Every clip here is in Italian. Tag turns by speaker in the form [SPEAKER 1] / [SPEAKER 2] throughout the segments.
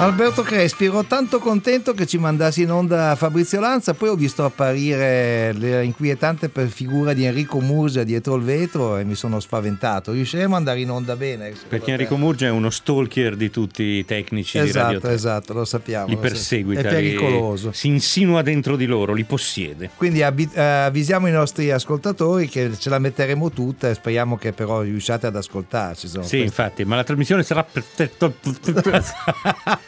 [SPEAKER 1] Alberto Crespi, ero tanto contento che ci mandassi in onda Fabrizio Lanza, poi ho visto apparire l'inquietante figura di Enrico Murgia dietro il vetro e mi sono spaventato. Riusciremo ad andare in onda bene?
[SPEAKER 2] Perché Enrico Murgia è uno stalker di tutti i tecnici
[SPEAKER 1] esatto,
[SPEAKER 2] di Radio 3.
[SPEAKER 1] Esatto, lo sappiamo.
[SPEAKER 2] Li perseguita,
[SPEAKER 1] è pericoloso.
[SPEAKER 2] Si insinua dentro di loro, li possiede.
[SPEAKER 1] Quindi avvisiamo i nostri ascoltatori che ce la metteremo tutta e speriamo che però riusciate ad ascoltarci.
[SPEAKER 2] Sì,
[SPEAKER 1] queste...
[SPEAKER 2] infatti, ma la trasmissione sarà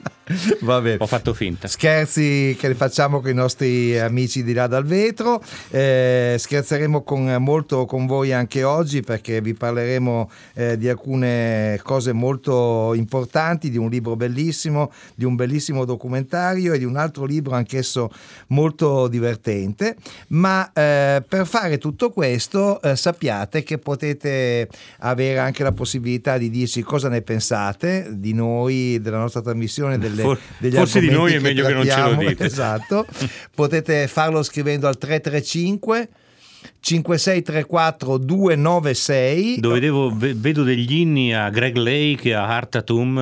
[SPEAKER 1] Va bene.
[SPEAKER 2] Ho fatto finta.
[SPEAKER 1] Scherzi che facciamo con i nostri amici di là dal vetro. Eh, scherzeremo con, molto con voi anche oggi perché vi parleremo eh, di alcune cose molto importanti, di un libro bellissimo, di un bellissimo documentario e di un altro libro anch'esso molto divertente. Ma eh, per fare tutto questo eh, sappiate che potete avere anche la possibilità di dirci cosa ne pensate di noi, della nostra trasmissione, delle
[SPEAKER 2] For, forse di noi è
[SPEAKER 1] che
[SPEAKER 2] meglio che non ce lo dite.
[SPEAKER 1] Esatto. Potete farlo scrivendo al 335 5634 296
[SPEAKER 2] Dove devo, ve- vedo degli inni a Greg Lake e a Hartatum,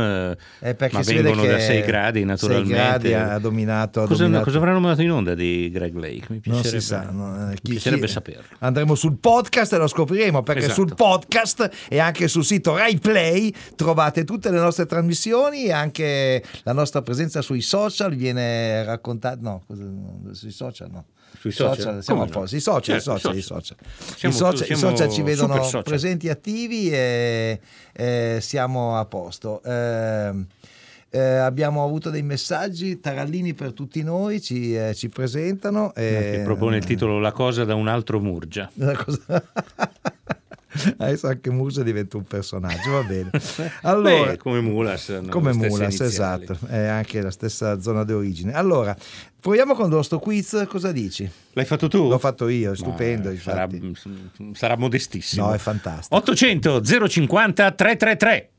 [SPEAKER 2] eh,
[SPEAKER 1] perché
[SPEAKER 2] ma vengono da 6 gradi
[SPEAKER 1] 6
[SPEAKER 2] naturalmente.
[SPEAKER 1] gradi ha dominato, ha
[SPEAKER 2] cosa,
[SPEAKER 1] dominato.
[SPEAKER 2] cosa avranno mandato in onda di Greg Lake? Mi
[SPEAKER 1] non
[SPEAKER 2] piacerebbe,
[SPEAKER 1] si sa, no, eh, chi-
[SPEAKER 2] piacerebbe
[SPEAKER 1] chi-
[SPEAKER 2] saperlo.
[SPEAKER 1] Andremo sul podcast e lo scopriremo perché
[SPEAKER 2] Esatto.
[SPEAKER 1] sul podcast e anche sul sito Rai Play trovate tutte le nostre trasmissioni e anche la nostra presenza sui social viene raccontata. No, sui social no.
[SPEAKER 2] Sui social?
[SPEAKER 1] siamo a
[SPEAKER 2] Come no?
[SPEAKER 1] posto. I social, i
[SPEAKER 2] Certo,
[SPEAKER 1] social,
[SPEAKER 2] i
[SPEAKER 1] i social.
[SPEAKER 2] Siamo-
[SPEAKER 1] I social, i
[SPEAKER 2] siamo
[SPEAKER 1] social ci vedono
[SPEAKER 2] social.
[SPEAKER 1] presenti e attivi e eh, siamo a posto. Ehm, eh, abbiamo avuto dei messaggi, Tarallini per tutti noi ci, eh, ci presentano.
[SPEAKER 2] Che
[SPEAKER 1] e-
[SPEAKER 2] propone il titolo La cosa da un altro Murgia.
[SPEAKER 1] una cosa- Adesso anche Musa diventa un personaggio, va bene. Allora,
[SPEAKER 2] Beh, come Mulas.
[SPEAKER 1] come Mulas, esatto, è anche la stessa zona di origine. Allora, proviamo con il nostro quiz, cosa dici?
[SPEAKER 2] L'hai fatto tu?
[SPEAKER 1] L'ho fatto io, è stupendo.
[SPEAKER 2] sarà, sarà modestissimo.
[SPEAKER 1] No, è fantastico.
[SPEAKER 2] 800 050 333.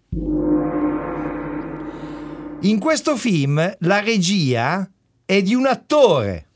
[SPEAKER 1] In questo film la regia è di un attore.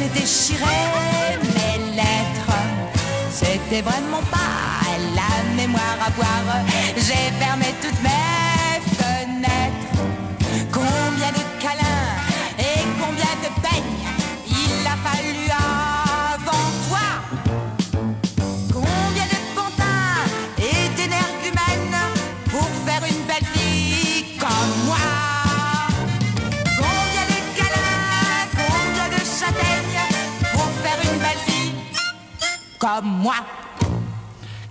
[SPEAKER 3] J'ai déchiré mes lettres. C'était vraiment pas la mémoire à boire. J'ai fermé toutes mes fenêtres. Combien de câlins moi.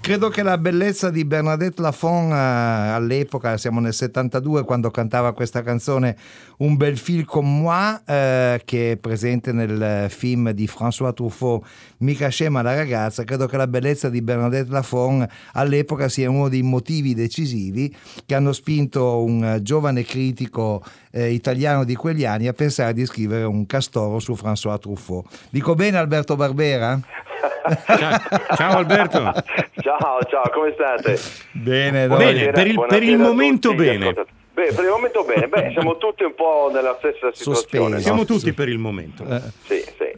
[SPEAKER 1] Credo che la bellezza di Bernadette Lafont eh, all'epoca, siamo nel 72, quando cantava questa canzone Un bel fil con moi, eh, che è presente nel film di François Truffaut, Mica scema la ragazza, credo che la bellezza di Bernadette Lafont all'epoca sia uno dei motivi decisivi che hanno spinto un giovane critico eh, italiano di quegli anni a pensare di scrivere un castoro su François Truffaut. Dico bene Alberto Barbera?
[SPEAKER 2] Ciao, ciao Alberto.
[SPEAKER 4] Ciao, ciao, come state?
[SPEAKER 1] Bene,
[SPEAKER 2] Bene, per il- per il momento
[SPEAKER 4] tutti
[SPEAKER 2] bene.
[SPEAKER 4] Beh, per il momento bene, beh, siamo tutti un po' nella stessa situazione.
[SPEAKER 1] Sospesi.
[SPEAKER 2] Siamo
[SPEAKER 4] no?
[SPEAKER 2] tutti per il momento.
[SPEAKER 1] Eh,
[SPEAKER 4] Sì, sì.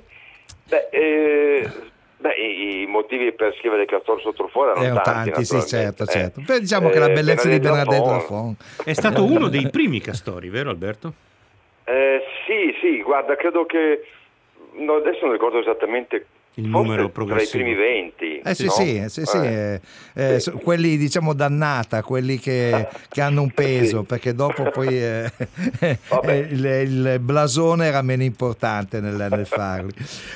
[SPEAKER 4] Beh, eh, beh, i, i motivi per scrivere Castor su Truffaut erano
[SPEAKER 1] erano
[SPEAKER 4] tanti,
[SPEAKER 1] tanti, sì, certo,
[SPEAKER 4] naturalmente.
[SPEAKER 1] certo.
[SPEAKER 4] Eh,
[SPEAKER 1] Però diciamo che la
[SPEAKER 4] eh,
[SPEAKER 1] bellezza di Bernadette
[SPEAKER 4] Lafont-
[SPEAKER 1] Lafont.
[SPEAKER 2] È stato uno dei primi castori, vero Alberto?
[SPEAKER 4] Eh, sì, sì, guarda, credo che no, adesso non ricordo esattamente
[SPEAKER 2] Il numero
[SPEAKER 4] tra i
[SPEAKER 2] progressivo.
[SPEAKER 4] primi 20.
[SPEAKER 1] Eh sì,
[SPEAKER 4] no?
[SPEAKER 1] sì, sì, sì,
[SPEAKER 4] Eh,
[SPEAKER 1] eh, eh,
[SPEAKER 4] sì.
[SPEAKER 1] quelli diciamo dannata, quelli che, che hanno un peso,
[SPEAKER 4] Sì.
[SPEAKER 1] perché dopo poi eh, eh, il, il blasone era meno importante nel, nel farli.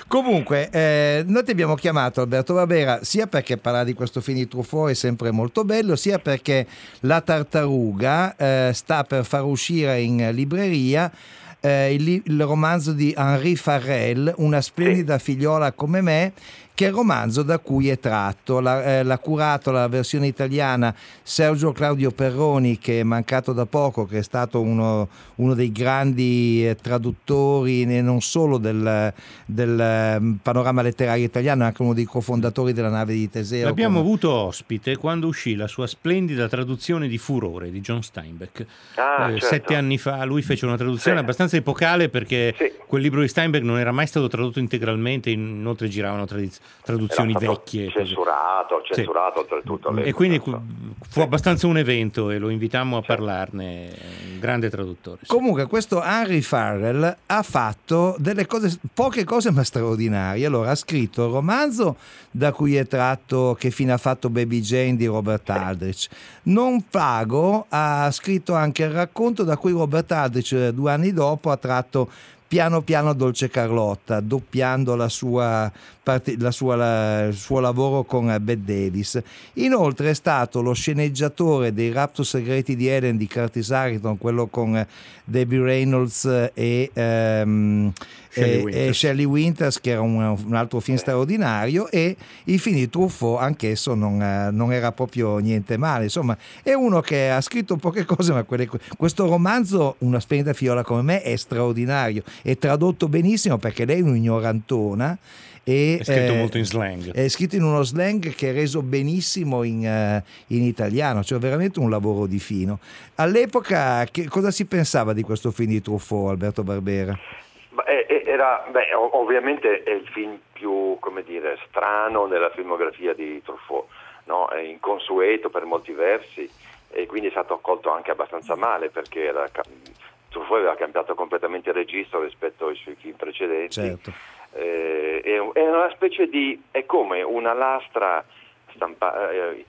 [SPEAKER 1] Comunque, eh, noi ti abbiamo chiamato Alberto Barbera sia perché parlare di questo film di Truffaut è sempre molto bello, sia perché La Tartaruga eh, sta per far uscire in libreria eh, il, il romanzo di Henri Farrell, Una splendida figliola come me, che è il romanzo da cui è tratto. L'ha, eh, l'ha curato la versione italiana Sergio Claudio Perroni, che è mancato da poco, che è stato uno, uno dei grandi eh, traduttori e non solo del, del, eh, panorama letterario italiano, anche uno dei cofondatori della nave di Teseo.
[SPEAKER 2] L'abbiamo
[SPEAKER 1] come-
[SPEAKER 2] avuto ospite quando uscì la sua splendida traduzione di Furore di John Steinbeck.
[SPEAKER 4] Ah,
[SPEAKER 2] Eh,
[SPEAKER 4] certo.
[SPEAKER 2] Sette anni fa lui fece una traduzione
[SPEAKER 4] Sì.
[SPEAKER 2] abbastanza epocale perché
[SPEAKER 4] Sì.
[SPEAKER 2] quel libro di Steinbeck non era mai stato tradotto integralmente, inoltre giravano tradiz- traduzioni
[SPEAKER 4] Era stato
[SPEAKER 2] vecchie. così.
[SPEAKER 4] Censurato,
[SPEAKER 2] Sì.
[SPEAKER 4] censurato oltretutto.
[SPEAKER 2] E quindi
[SPEAKER 4] insomma.
[SPEAKER 2] fu abbastanza un evento e lo invitammo a parlarne, un grande traduttore. sì.
[SPEAKER 1] Comunque questo Henry Farrell ha fatto delle cose, poche cose ma straordinarie. Allora ha scritto il romanzo da cui è tratto Che fine ha fatto Baby Jane di Robert Aldrich. Non pago ha scritto anche il racconto da cui Robert Aldrich eh, due anni dopo ha tratto Piano piano Dolce Carlotta, doppiando la sua la sua- la- il suo lavoro con Bette Davis. Inoltre è stato lo sceneggiatore dei Rapto segreti di Ellen di Curtis Harrington, quello con Debbie Reynolds e, ehm,
[SPEAKER 2] Shelley
[SPEAKER 1] e- e
[SPEAKER 2] Winters.
[SPEAKER 1] Shelley Winters, che era un, un altro film straordinario, e il film di Truffaut anch'esso non, eh, non era proprio niente male. Insomma, è uno che ha scritto poche cose, ma quelle- questo romanzo, Una splendida fiola come me, è straordinario. È tradotto benissimo perché lei è un'ignorantona. E,
[SPEAKER 2] È scritto
[SPEAKER 1] eh,
[SPEAKER 2] molto in slang.
[SPEAKER 1] È scritto in uno slang che è reso benissimo in, eh, in italiano, cioè veramente un lavoro di fino. All'epoca che, cosa si pensava di questo film di Truffaut, Alberto Barbera?
[SPEAKER 4] Ma, eh, eh, era, beh, ov- ovviamente è il film più, come dire, strano nella filmografia di Truffaut, no? è inconsueto per molti versi e quindi è stato accolto anche abbastanza male perché era Truffaut aveva cambiato completamente il registro rispetto ai suoi film precedenti.
[SPEAKER 1] Certo.
[SPEAKER 4] Eh, è, è una specie di, è come una lastra stampa- eh,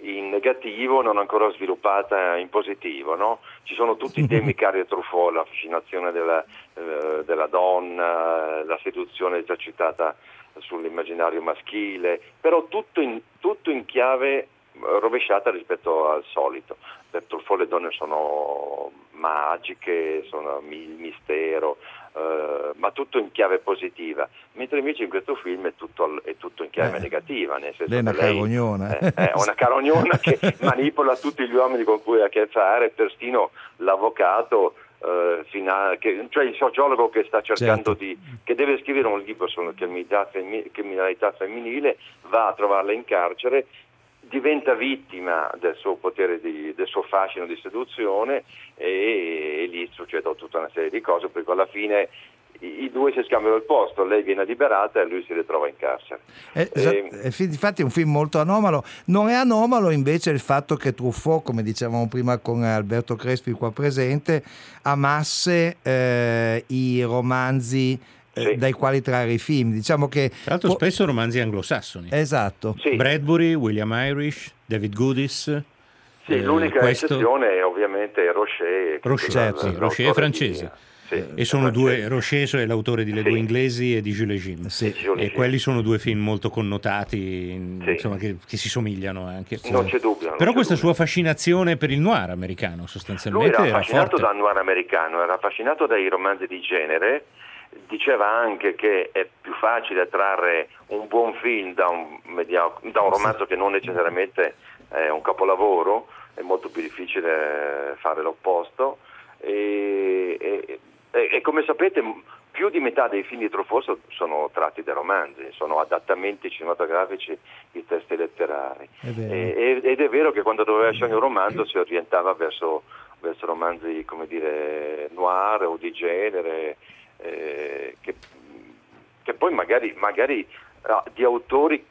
[SPEAKER 4] in negativo non ancora sviluppata in positivo, no? Ci sono tutti i temi cari a Truffaut, la fascinazione della, eh, della donna, la seduzione già citata sull'immaginario maschile, però tutto in, tutto in chiave eh, rovesciata rispetto al solito. Per Truffaut le donne sono magiche, sono mi- mistero, eh, ma tutto in chiave positiva, mentre invece in questo film è tutto, è tutto in chiave
[SPEAKER 1] Eh,
[SPEAKER 4] negativa. Nel senso
[SPEAKER 1] lei è una
[SPEAKER 4] lei
[SPEAKER 1] carognona.
[SPEAKER 4] È, è una carognona che manipola tutti gli uomini con cui ha a che fare, persino l'avvocato. Eh, fina- che- cioè il sociologo che sta cercando
[SPEAKER 1] Certo.
[SPEAKER 4] di che deve scrivere un libro sulla criminalità, femmi- criminalità femminile va a trovarla in carcere diventa vittima del suo potere di- del suo fascino di seduzione e, e lì succedono tutta una serie di cose perché alla fine i, due si scambiano il posto lei viene liberata e lui si ritrova in carcere
[SPEAKER 1] Eh, esa-
[SPEAKER 4] Ehm,
[SPEAKER 1] eh, Infatti è un film molto anomalo. Non è anomalo invece il fatto che Truffaut, come dicevamo prima con Alberto Crespi qua presente, amasse eh, i romanzi eh,
[SPEAKER 4] Sì.
[SPEAKER 1] dai quali trarre i film. Diciamo che...
[SPEAKER 2] Tra l'altro
[SPEAKER 1] po-
[SPEAKER 2] spesso romanzi anglosassoni.
[SPEAKER 1] Esatto.
[SPEAKER 4] sì,
[SPEAKER 2] Bradbury, William Irish, David Goodis.
[SPEAKER 4] sì,
[SPEAKER 2] eh,
[SPEAKER 4] l'unica
[SPEAKER 2] questo-
[SPEAKER 4] eccezione è ovviamente Rocher che-
[SPEAKER 2] Rocher,
[SPEAKER 1] Certo,
[SPEAKER 2] Rocher è francese.
[SPEAKER 4] Sì,
[SPEAKER 2] e sono
[SPEAKER 4] è
[SPEAKER 2] due. Rocheso è l'autore di Le
[SPEAKER 4] Sì.
[SPEAKER 2] due inglesi e di Jules Jim.
[SPEAKER 1] Sì.
[SPEAKER 2] E quelli sono due film molto connotati, insomma, che, che si somigliano anche.
[SPEAKER 4] Non c'è dubbio. non
[SPEAKER 2] Però
[SPEAKER 4] c'è
[SPEAKER 2] questa
[SPEAKER 4] dubbio.
[SPEAKER 2] sua fascinazione per il noir americano
[SPEAKER 4] Lui
[SPEAKER 2] sostanzialmente
[SPEAKER 4] era
[SPEAKER 2] era
[SPEAKER 4] affascinato dal noir americano, era affascinato dai romanzi di genere, diceva anche che è più facile trarre un buon film da un, da un romanzo che non necessariamente è un capolavoro, è molto più difficile fare l'opposto e, e- e- e come sapete più di metà dei film di Truffaut so- sono tratti da romanzi, sono adattamenti cinematografici di testi letterari.
[SPEAKER 1] È.
[SPEAKER 4] E- ed è vero che quando doveva scegliere un romanzo si orientava verso, verso romanzi come dire noir o di genere eh, che, che poi magari, magari ah, di autori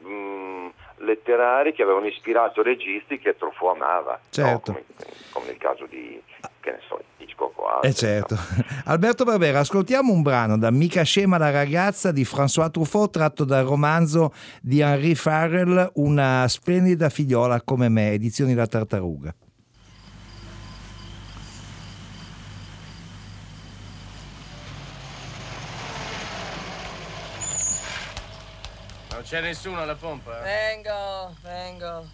[SPEAKER 4] mh, letterari che avevano ispirato registi che Truffaut amava
[SPEAKER 1] Certo.
[SPEAKER 4] no? come, come nel caso di che ne so, Hitchcock o altri
[SPEAKER 1] Eh certo.
[SPEAKER 4] no?
[SPEAKER 1] Alberto Barbera, ascoltiamo un brano da Mica scema la ragazza di François Truffaut tratto dal romanzo di Henri Farrell Una splendida figliola come me, edizioni La Tartaruga.
[SPEAKER 5] C'è nessuno alla pompa?
[SPEAKER 6] Vengo, vengo.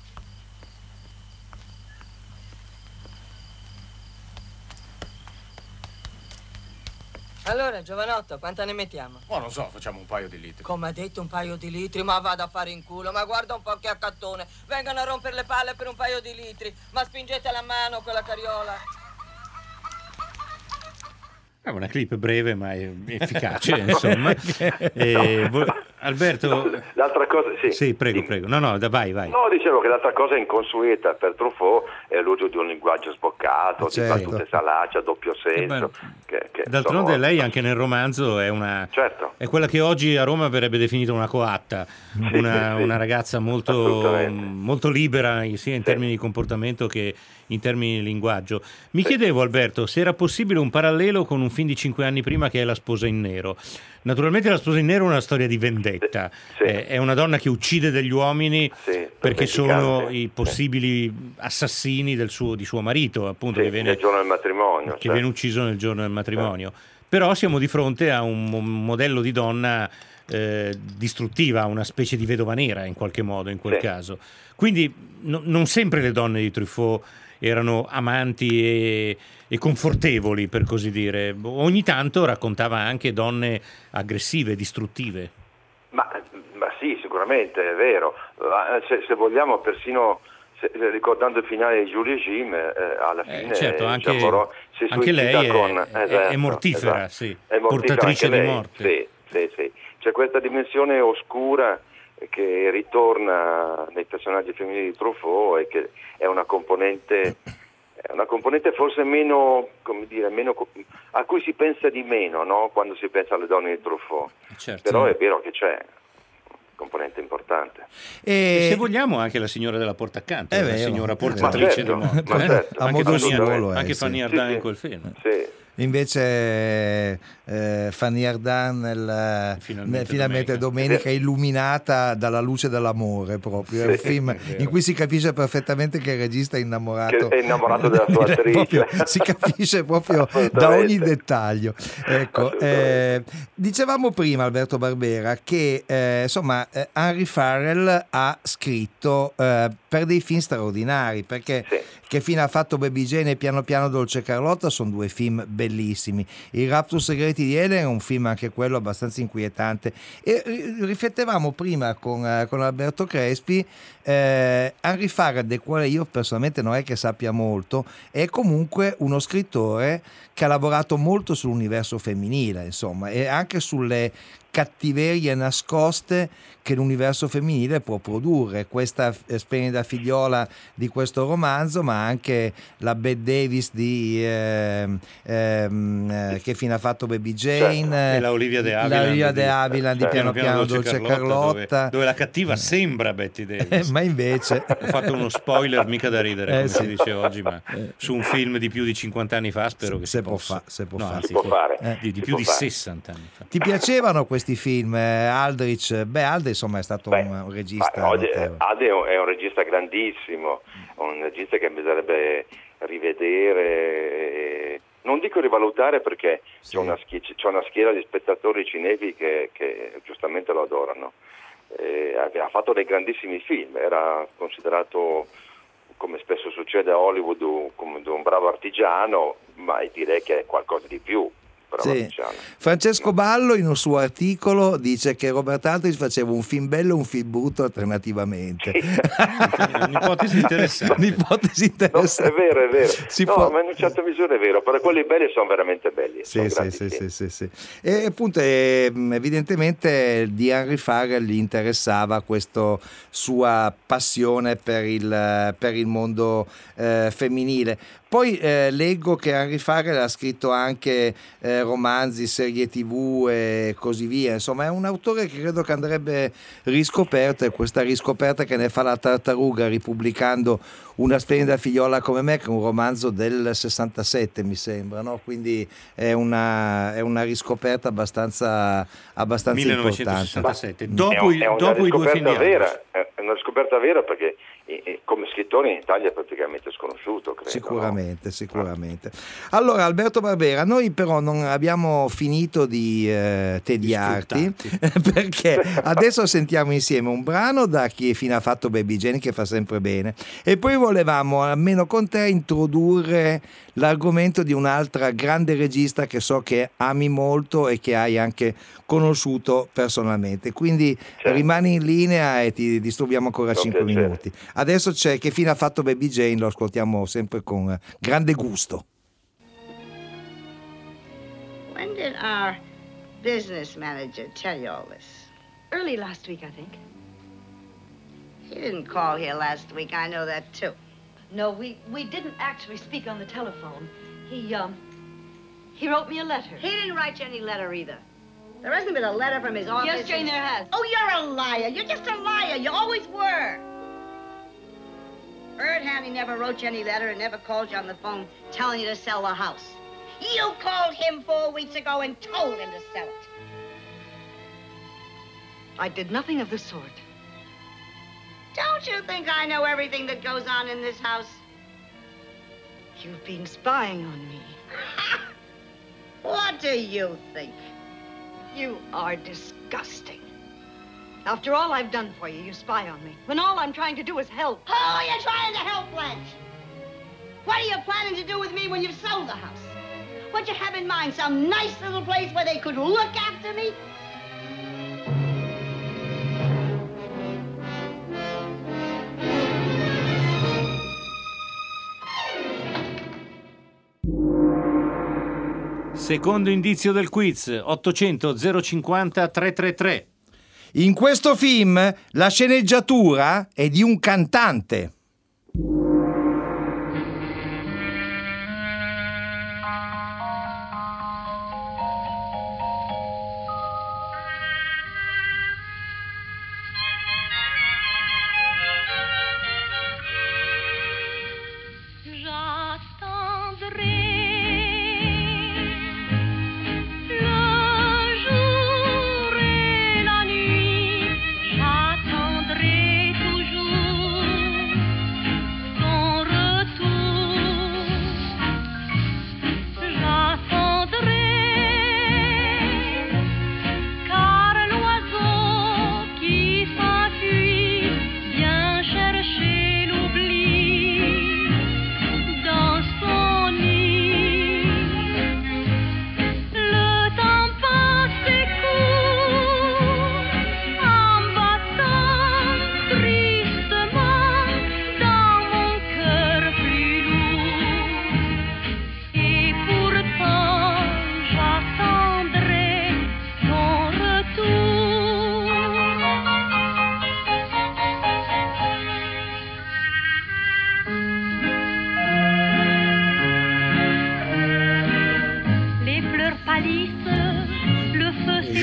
[SPEAKER 6] Allora, giovanotto, quanta ne mettiamo?
[SPEAKER 5] Oh, non so, facciamo un paio di litri.
[SPEAKER 6] Come ha detto un paio di litri, ma vada a fare in culo, ma guarda un po' che accattone. Vengano a rompere le palle per un paio di litri, ma spingete la mano quella carriola.
[SPEAKER 2] È una clip breve ma è- efficace, insomma. E vo- Alberto,
[SPEAKER 4] L'altra cosa, sì.
[SPEAKER 2] sì, prego,
[SPEAKER 4] Dimmi.
[SPEAKER 2] prego. No, no, da- vai, vai.
[SPEAKER 4] No, dicevo che l'altra cosa inconsueta per Truffaut è l'uso di un linguaggio sboccato,
[SPEAKER 1] Certo.
[SPEAKER 4] di battute salaci, a doppio
[SPEAKER 2] Eh,
[SPEAKER 4] senso. che- che
[SPEAKER 2] D'altronde
[SPEAKER 4] sono-
[SPEAKER 2] lei anche nel romanzo è una...
[SPEAKER 4] Certo.
[SPEAKER 2] È quella che oggi a Roma verrebbe definita una coatta,
[SPEAKER 4] Sì,
[SPEAKER 2] una,
[SPEAKER 4] sì, sì.
[SPEAKER 2] una ragazza molto, molto libera sia in
[SPEAKER 4] Sì.
[SPEAKER 2] termini di comportamento che in termini di linguaggio. Mi chiedevo Alberto se era possibile un parallelo con un film di cinque anni prima che è La sposa in nero. Naturalmente La sposa in nero è una storia di vendetta,
[SPEAKER 4] Sì.
[SPEAKER 2] Eh, è una donna che uccide degli uomini
[SPEAKER 4] Sì, per
[SPEAKER 2] perché sono i possibili assassini del suo, di suo marito, appunto, che viene
[SPEAKER 4] nel giorno del matrimonio.
[SPEAKER 2] che
[SPEAKER 4] certo.
[SPEAKER 2] viene ucciso nel giorno del matrimonio. Però siamo di fronte a un mo- modello di donna eh, distruttiva, una specie di vedova nera in qualche modo in quel caso. Quindi no- non sempre le donne di Truffaut erano amanti e, e confortevoli, per così dire. Ogni tanto raccontava anche donne aggressive, distruttive.
[SPEAKER 4] Ma, ma sì, sicuramente è vero. Ma Se, se vogliamo persino se- ricordando il finale di Julie Jim, eh, alla
[SPEAKER 2] Eh,
[SPEAKER 4] fine
[SPEAKER 2] certo,
[SPEAKER 4] eh,
[SPEAKER 2] anche-
[SPEAKER 4] Giamborò si
[SPEAKER 2] anche lei è-
[SPEAKER 4] con-
[SPEAKER 2] è-
[SPEAKER 4] esatto,
[SPEAKER 2] è mortifera,
[SPEAKER 4] esatto.
[SPEAKER 2] sì,
[SPEAKER 4] È mortifera
[SPEAKER 2] portatrice
[SPEAKER 4] anche
[SPEAKER 2] di
[SPEAKER 4] lei,
[SPEAKER 2] morte.
[SPEAKER 4] Sì, sì, sì. C'è questa dimensione oscura che ritorna nei personaggi femminili di Truffaut e che è una componente è una componente forse meno, come dire, meno a cui si pensa di meno no? quando si pensa alle donne di Truffaut.
[SPEAKER 2] Certo.
[SPEAKER 4] Però è vero che c'è componente importante.
[SPEAKER 2] E
[SPEAKER 1] E
[SPEAKER 2] se vogliamo anche la signora della porta accanto,
[SPEAKER 1] È
[SPEAKER 2] la
[SPEAKER 1] vero,
[SPEAKER 2] signora portatrice
[SPEAKER 4] certo, ma
[SPEAKER 2] eh?
[SPEAKER 4] certo.
[SPEAKER 1] A
[SPEAKER 2] Anche anche. Fanny
[SPEAKER 4] Sì,
[SPEAKER 2] Ardant
[SPEAKER 4] sì.
[SPEAKER 2] in quel film.
[SPEAKER 4] Sì.
[SPEAKER 1] Invece eh, Fanny Ardant nel,
[SPEAKER 2] Finalmente
[SPEAKER 1] nel Finalmente Domenica, illuminata dalla luce dell'amore proprio, è un
[SPEAKER 4] Sì,
[SPEAKER 1] film
[SPEAKER 2] è
[SPEAKER 1] in cui si capisce perfettamente che il regista è innamorato,
[SPEAKER 4] Che è innamorato della sua attrice.
[SPEAKER 1] Proprio, si capisce proprio da ogni dettaglio. Ecco, eh, dicevamo prima Alberto Barbera che eh, insomma eh, Henry Farrell ha scritto eh, per dei film straordinari perché
[SPEAKER 4] Sì.
[SPEAKER 1] che fine ha fatto Baby Jane e piano piano Dolce Carlotta? Sono due film bellissimi. Il Raptus Segreti di Eden è un film anche quello abbastanza inquietante. E ri- riflettevamo prima con, eh, con Alberto Crespi, eh, Henry Farrell, del quale io personalmente non è che sappia molto, è comunque uno scrittore che ha lavorato molto sull'universo femminile, insomma, e anche sulle cattiverie nascoste che l'universo femminile può produrre. Questa eh, splendida figliola di questo romanzo, ma anche la Bette Davis di ehm, eh, Che fine ha fatto Baby Jane,
[SPEAKER 2] E la Olivia De
[SPEAKER 1] la
[SPEAKER 2] Havilland
[SPEAKER 1] Olivia
[SPEAKER 2] di-
[SPEAKER 1] De Havilland di Piano Piano Dolce Carlotta,
[SPEAKER 2] dove, dove la cattiva sembra Betty Davis.
[SPEAKER 1] Eh, ma invece
[SPEAKER 2] Ho fatto uno spoiler mica da ridere,
[SPEAKER 1] Eh,
[SPEAKER 2] come
[SPEAKER 1] sì.
[SPEAKER 2] si dice oggi, ma su un film di più di 50 anni fa spero che
[SPEAKER 1] Se
[SPEAKER 2] si
[SPEAKER 1] può
[SPEAKER 2] possa.
[SPEAKER 1] fa- se può
[SPEAKER 2] No,
[SPEAKER 1] fare.
[SPEAKER 2] anzi,
[SPEAKER 4] Si può fare.
[SPEAKER 2] eh, di, di
[SPEAKER 4] Si
[SPEAKER 2] più
[SPEAKER 4] può
[SPEAKER 2] di
[SPEAKER 4] fare.
[SPEAKER 2] 60 anni fa.
[SPEAKER 1] ti piacevano questi film? Eh, Aldrich, beh, Aldrich insomma è stato
[SPEAKER 4] Beh,
[SPEAKER 1] un, un regista.
[SPEAKER 4] oggi, eh. Ade è un, è un regista grandissimo, un regista che bisognerebbe rivedere e, non dico rivalutare perché
[SPEAKER 1] Sì.
[SPEAKER 4] c'è, una schi- c'è una schiera di spettatori cinesi che, che giustamente lo adorano. Eh, ha fatto dei grandissimi film, era considerato, come spesso succede a Hollywood, un- come un bravo artigiano, ma direi che è qualcosa di più. Bravo
[SPEAKER 1] Sì. Francesco Ballo in un suo articolo dice che Robert Altris faceva un film bello e un film brutto alternativamente.
[SPEAKER 2] Un'ipotesi interessante.
[SPEAKER 1] Un'ipotesi
[SPEAKER 4] No,
[SPEAKER 1] interessante.
[SPEAKER 4] è vero, è vero.
[SPEAKER 1] Si
[SPEAKER 4] no,
[SPEAKER 1] può-
[SPEAKER 4] ma in una certa misura è vero, però quelli belli sono veramente belli.
[SPEAKER 1] Sì,
[SPEAKER 4] sono
[SPEAKER 1] sì, sì, sì, sì, sì. E appunto ehm, evidentemente di Henry Farrell gli interessava questa sua passione per il, per il mondo eh, femminile. Poi eh, leggo che Henry Farrell ha scritto anche eh, romanzi, serie tv e così via. Insomma, è un autore che credo che andrebbe riscoperto e questa riscoperta che ne fa la tartaruga ripubblicando una splendida figliola come me, che è un romanzo del 67, mi sembra, no? quindi è una, è una riscoperta abbastanza, abbastanza importante.
[SPEAKER 2] 1967,
[SPEAKER 4] È,
[SPEAKER 2] dopo,
[SPEAKER 4] un-
[SPEAKER 2] i,
[SPEAKER 4] è una
[SPEAKER 2] dopo i due film di Andros.
[SPEAKER 4] vera, è una riscoperta vera perché eh, eh, come scrittore in Italia è praticamente sconosciuto, credo.
[SPEAKER 1] Sicuramente, sicuramente. Allora, Alberto Barbera, noi però non abbiamo finito di eh, tediarti perché adesso sentiamo insieme un brano da chi fino ha fatto Baby Jane che fa sempre bene e poi volevamo almeno con te introdurre l'argomento di un'altra grande regista che so che ami molto e che hai anche conosciuto personalmente. Quindi
[SPEAKER 4] Certo.
[SPEAKER 1] rimani in linea e ti disturbiamo ancora
[SPEAKER 4] Con
[SPEAKER 1] 5
[SPEAKER 4] piacere.
[SPEAKER 1] minuti. Adesso c'è che fine ha fatto Baby Jane, lo ascoltiamo sempre con grande gusto.
[SPEAKER 7] When did our business manager tell you all this?
[SPEAKER 8] Early last week, I think.
[SPEAKER 7] He didn't call here last week. I know that too.
[SPEAKER 8] No, we, we didn't actually speak on the telephone. He, um, he wrote me a letter.
[SPEAKER 7] He didn't write you any letter either. There hasn't been a letter from his office.
[SPEAKER 8] Yes, Jane, there has.
[SPEAKER 7] Oh, you're a liar. You're just a liar. You always were. Bird Handy never wrote you any letter and never called you on the phone telling you to sell the house. You called him four weeks ago and told him to sell it.
[SPEAKER 8] I did nothing of the sort.
[SPEAKER 7] Don't you think I know everything that goes on in this house?
[SPEAKER 8] You've been spying on me.
[SPEAKER 7] What do you think?
[SPEAKER 8] You are disgusting. After all I've done for you, you spy on me. When all I'm trying to do is help.
[SPEAKER 7] Who are you trying to help, Blanche? What are you planning to do with me when you've sold the house? What you have in mind? Some nice little place where they could look after me?
[SPEAKER 2] Secondo indizio del quiz 800 050 333.
[SPEAKER 1] In questo film la sceneggiatura è di un cantante.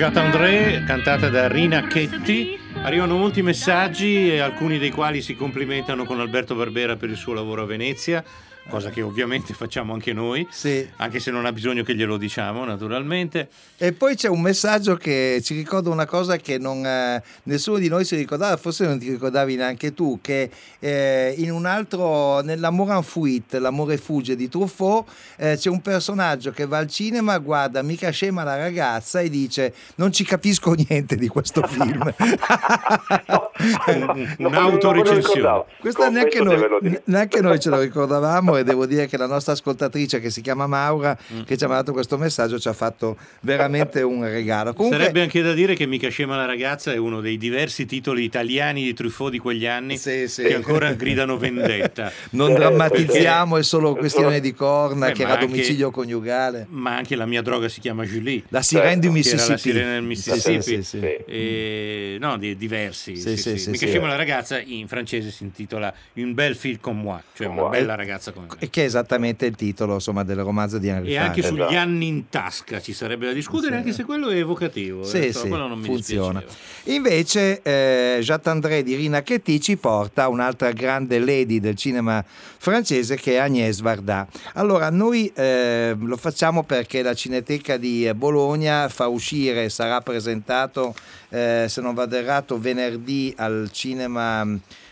[SPEAKER 9] Feu
[SPEAKER 2] J'attendrai, cantata da Rina Chetti. Arrivano molti messaggi, alcuni dei quali si complimentano con Alberto Barbera per il suo lavoro a Venezia. Cosa che ovviamente facciamo anche noi,
[SPEAKER 1] Sì.
[SPEAKER 2] anche se non ha bisogno che glielo diciamo naturalmente.
[SPEAKER 1] E poi c'è un messaggio che ci ricorda una cosa che non, eh, nessuno di noi si ricordava, forse non ti ricordavi neanche tu, che eh, in un altro, nell'Amour en fuite, l'amore fugge di Truffaut, eh, c'è un personaggio che va al cinema, guarda mica scema la ragazza e dice non ci capisco niente di questo film.
[SPEAKER 2] Un'autorecensione.
[SPEAKER 1] Questa neanche noi, neanche noi ce lo ricordavamo e devo dire che la nostra ascoltatrice che si chiama Maura
[SPEAKER 2] Mm.
[SPEAKER 1] che ci ha mandato questo messaggio ci ha fatto veramente un regalo. Comunque,
[SPEAKER 2] Sarebbe anche da dire che Mica scema la ragazza è uno dei diversi titoli italiani di Truffaut di quegli anni
[SPEAKER 1] Sì, sì.
[SPEAKER 2] che ancora gridano vendetta.
[SPEAKER 1] non drammatizziamo, è solo questione di corna
[SPEAKER 2] Beh,
[SPEAKER 1] che era
[SPEAKER 2] anche-
[SPEAKER 1] domicilio coniugale.
[SPEAKER 2] Ma anche la mia droga si chiama Julie.
[SPEAKER 1] La sirena di Mississippi.
[SPEAKER 2] la sirena del Mississippi.
[SPEAKER 1] Sì, sì.
[SPEAKER 2] E- no, di, diversi.
[SPEAKER 1] Sì,
[SPEAKER 2] sì,
[SPEAKER 1] sì,
[SPEAKER 2] Mica scema la ragazza in francese si intitola Un bel film comme moi, cioè una bella ragazza me.
[SPEAKER 1] E che è esattamente il titolo insomma, del romanzo di Henry
[SPEAKER 2] E anche
[SPEAKER 1] Ford.
[SPEAKER 2] sugli
[SPEAKER 4] Esatto.
[SPEAKER 2] anni in tasca ci sarebbe da discutere, anche se quello è evocativo.
[SPEAKER 1] Sì,
[SPEAKER 2] eh,
[SPEAKER 1] sì,
[SPEAKER 2] quello non mi
[SPEAKER 1] funziona.
[SPEAKER 2] dispiaceva.
[SPEAKER 1] Invece eh, Jacques André di Rina Chetti ci porta un'altra grande lady del cinema francese che è Agnès Varda. Allora, noi eh, lo facciamo perché la Cineteca di Bologna fa uscire, sarà presentato, eh, se non vado errato, venerdì al cinema,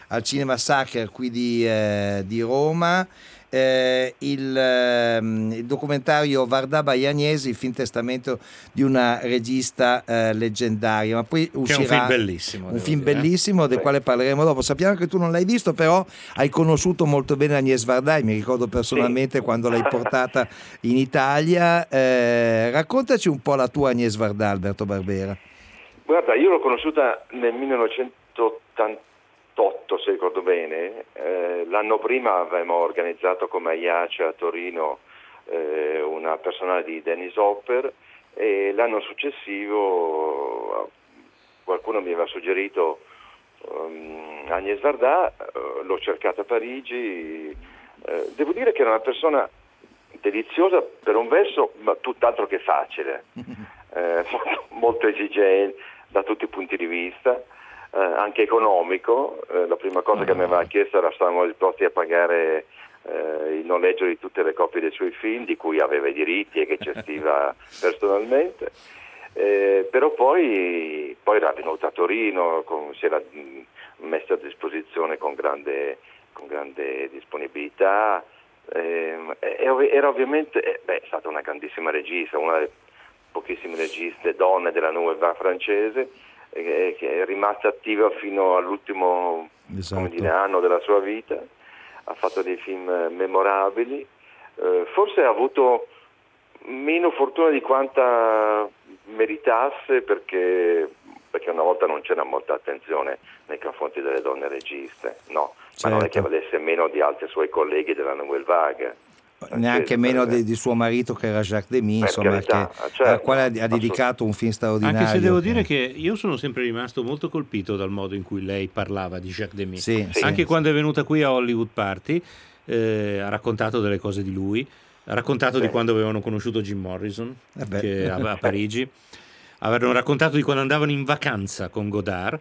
[SPEAKER 1] al cinema Sacher qui di, eh, di Roma. Eh, il, ehm, il documentario Varda Baiagnesi, il film testamento di una regista eh, leggendaria. Ma poi
[SPEAKER 2] Che è un
[SPEAKER 1] uscirà
[SPEAKER 2] film bellissimo.
[SPEAKER 1] un film
[SPEAKER 2] dire, eh.
[SPEAKER 1] bellissimo del quale parleremo dopo. Sappiamo che tu non l'hai visto, però hai conosciuto molto bene Agnès Varda, e mi ricordo personalmente quando l'hai portata in Italia. Eh, raccontaci un po' la tua Agnès Varda, Alberto Barbera.
[SPEAKER 4] Guarda, io l'ho conosciuta nel 1988, se ricordo bene. Eh, l'anno prima avevamo organizzato come IACE a Torino eh, una personale di Dennis Hopper e l'anno successivo eh, qualcuno mi aveva suggerito um, Agnès Varda, eh, l'ho cercata a Parigi. eh, devo dire che era una persona deliziosa per un verso, ma tutt'altro che facile, eh, molto, molto esigente da tutti i punti di vista, eh, anche economico. Eh, la prima cosa che mi aveva chiesto era stavamo disposti a pagare eh, il noleggio di tutte le copie dei suoi film, di cui aveva i diritti e che gestiva personalmente. Eh, però poi, poi era venuta a Torino, con- si era mh, messa a disposizione con grande, con grande disponibilità. ehm, e- e- era ovviamente eh, beh, è stata una grandissima regista, una delle pochissime registe donne della Vague francese, eh, che è rimasta attiva fino all'ultimo
[SPEAKER 1] Esatto.
[SPEAKER 4] dire, anno della sua vita, ha fatto dei film eh, memorabili, eh, forse ha avuto meno fortuna di quanta meritasse perché, perché una volta non c'era molta attenzione nei confronti delle donne registe, no, ma non è che
[SPEAKER 1] Certo.
[SPEAKER 4] valesse meno di altri suoi colleghi della Nouvelle Vague.
[SPEAKER 1] Neanche meno di, di suo marito che era Jacques Demy,
[SPEAKER 4] Per
[SPEAKER 1] insomma,
[SPEAKER 4] carità,
[SPEAKER 1] che-
[SPEAKER 4] certo,
[SPEAKER 1] al quale ha, ha dedicato un film straordinario.
[SPEAKER 2] Anche se devo dire che io sono sempre rimasto molto colpito dal modo in cui lei parlava di Jacques Demy.
[SPEAKER 1] Sì, sì.
[SPEAKER 2] Anche quando è venuta qui a Hollywood Party eh, ha raccontato delle cose di lui, ha raccontato di quando avevano conosciuto Jim Morrison
[SPEAKER 1] Eh
[SPEAKER 2] a, a Parigi, avevano raccontato di quando andavano in vacanza con Godard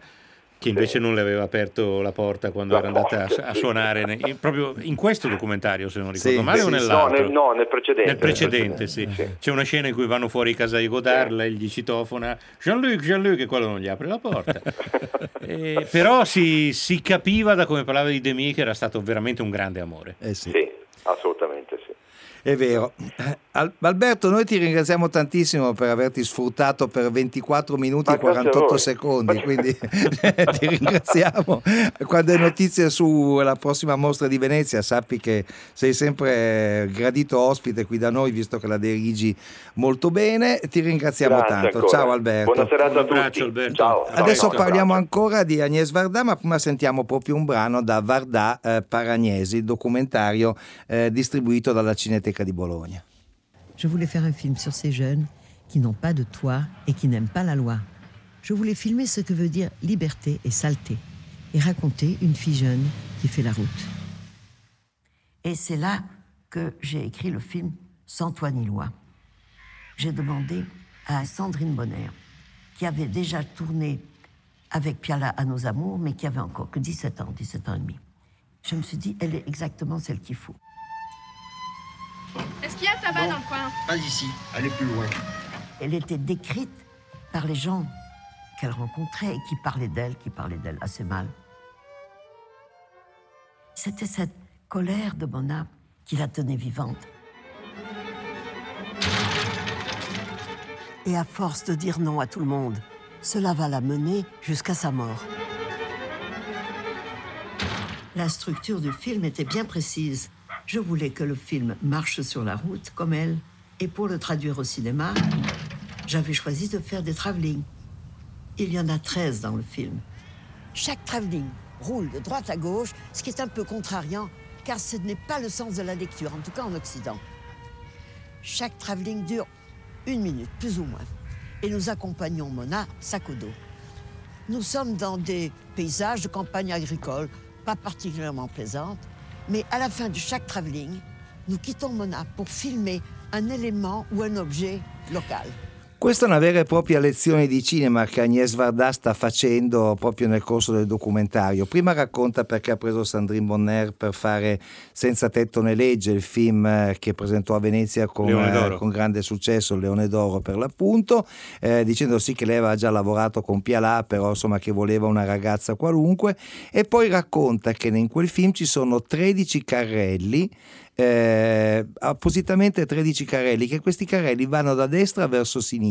[SPEAKER 2] che invece non le aveva aperto la porta quando
[SPEAKER 4] La
[SPEAKER 2] era andata a,
[SPEAKER 4] porta,
[SPEAKER 2] a
[SPEAKER 4] sì.
[SPEAKER 2] suonare ne- proprio in questo documentario se non ricordo
[SPEAKER 1] Sì,
[SPEAKER 2] male o
[SPEAKER 1] sì,
[SPEAKER 4] No,
[SPEAKER 2] nell'altro
[SPEAKER 4] nel, no, nel precedente.
[SPEAKER 2] nel precedente, sì. C'è una scena in cui vanno fuori casa di Godard, lei gli citofona Jean-Luc, Jean-Luc, e quello non gli apre la porta. Eh, però si, si capiva da come parlava di Demi che era stato veramente un grande amore.
[SPEAKER 1] Eh sì.
[SPEAKER 4] Sì, assolutamente sì.
[SPEAKER 1] È vero. Al- Alberto, noi ti ringraziamo tantissimo per averti sfruttato per 24 minuti
[SPEAKER 4] Ma
[SPEAKER 1] e
[SPEAKER 4] grazie a
[SPEAKER 1] 48
[SPEAKER 4] voi.
[SPEAKER 1] secondi, quindi ti ringraziamo. Quando hai notizie sulla prossima mostra di Venezia, sappi che sei sempre gradito ospite qui da noi, visto che la dirigi molto bene. Ti ringraziamo
[SPEAKER 4] Grazie
[SPEAKER 1] tanto.
[SPEAKER 4] ancora.
[SPEAKER 1] Ciao Alberto.
[SPEAKER 4] Buona serata a tutti.
[SPEAKER 2] Alberto.
[SPEAKER 4] Ciao.
[SPEAKER 1] Adesso
[SPEAKER 4] Ciao,
[SPEAKER 1] parliamo ancora di Agnès Varda, ma prima sentiamo proprio un brano da Varda eh, Paragnesi, documentario eh, distribuito dalla
[SPEAKER 10] Je voulais faire un film sur ces jeunes qui n'ont pas de toit et qui n'aiment pas la loi. Je voulais filmer ce que veut dire liberté et saleté et raconter une fille jeune qui fait la route. Et c'est là que j'ai écrit le film Sans toi ni loi. J'ai demandé à Sandrine Bonner, qui avait déjà tourné avec Piala à nos amours, mais qui avait encore que 17 ans, 17 ans et demi. Je me suis dit, elle est exactement celle qu'il faut.
[SPEAKER 11] Est-ce qu'il y a un tabac dans le coin?
[SPEAKER 12] Pas ici, allez plus loin.
[SPEAKER 10] Elle était décrite par les gens qu'elle rencontrait et qui parlaient d'elle, qui parlaient d'elle assez mal. C'était cette colère de Mona qui la tenait vivante. Et à force de dire non à tout le monde, cela va la mener jusqu'à sa mort. La structure du film était bien précise. Je voulais que le film marche sur la route comme elle. Et pour le traduire au cinéma, j'avais choisi de faire des travelling. Il y en a 13 dans le film. Chaque travelling roule de droite à gauche, ce qui est un peu contrariant, car ce n'est pas le sens de la lecture, en tout cas en Occident. Chaque travelling dure une minute, plus ou moins. Et nous accompagnons Mona dos. Nous sommes dans des paysages de campagne agricole, pas particulièrement plaisantes, mais à la fin de chaque travelling, nous quittons Mona pour filmer un élément ou un objet local.
[SPEAKER 1] Questa è una vera e propria lezione di cinema che Agnès Varda sta facendo proprio nel corso del documentario. Prima racconta perché ha preso Sandrine Bonner per fare Senza tetto né legge, il film eh, che presentò a Venezia con, eh, con grande successo, Leone d'Oro per l'appunto, eh, dicendo sì che lei aveva già lavorato con Pialà, però insomma che voleva una ragazza qualunque. E poi racconta che in quel film ci sono 13 carrelli eh, appositamente 13 carrelli, che questi carrelli vanno da destra verso sinistra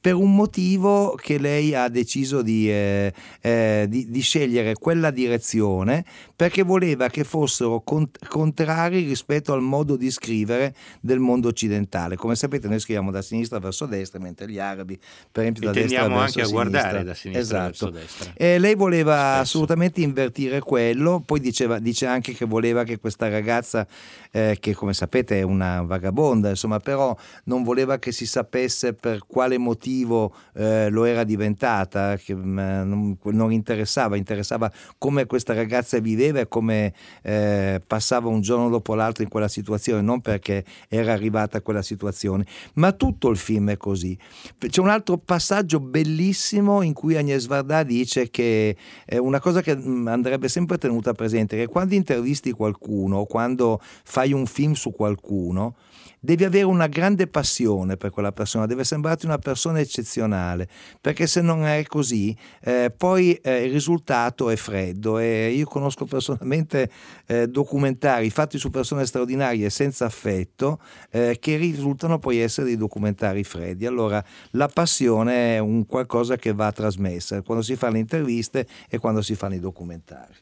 [SPEAKER 1] per un motivo che lei ha deciso di, eh, eh, di- di scegliere quella direzione perché voleva che fossero cont- contrari rispetto al modo di scrivere del mondo occidentale. Come sapete noi scriviamo da sinistra verso destra, mentre gli arabi per esempio
[SPEAKER 2] E
[SPEAKER 1] da destra
[SPEAKER 2] tendiamo
[SPEAKER 1] verso
[SPEAKER 2] anche a guardare
[SPEAKER 1] sinistra.
[SPEAKER 2] da sinistra
[SPEAKER 1] Esatto.
[SPEAKER 2] verso destra.
[SPEAKER 1] E lei voleva assolutamente invertire quello, poi diceva, dice anche che voleva che questa ragazza, eh, che come sapete è una vagabonda, insomma, però non voleva che si sapesse per quale motivo eh, lo era diventata, che mm, non, non interessava, interessava come questa ragazza viveva e come eh, passava un giorno dopo l'altro in quella situazione, non perché era arrivata a quella situazione, ma tutto il film è così. C'è un altro passaggio bellissimo in cui Agnès Varda dice che è una cosa che mm, andrebbe sempre tenuta presente, che quando intervisti qualcuno quando fai un film su qualcuno, devi avere una grande passione per quella persona, deve sembrarti una persona eccezionale, perché se non è così, eh, poi eh, il risultato è freddo. E io conosco personalmente eh, documentari fatti su persone straordinarie senza affetto eh, che risultano poi essere dei documentari freddi. Allora la passione è un qualcosa che va trasmessa quando si fanno le interviste e quando si fanno i documentari.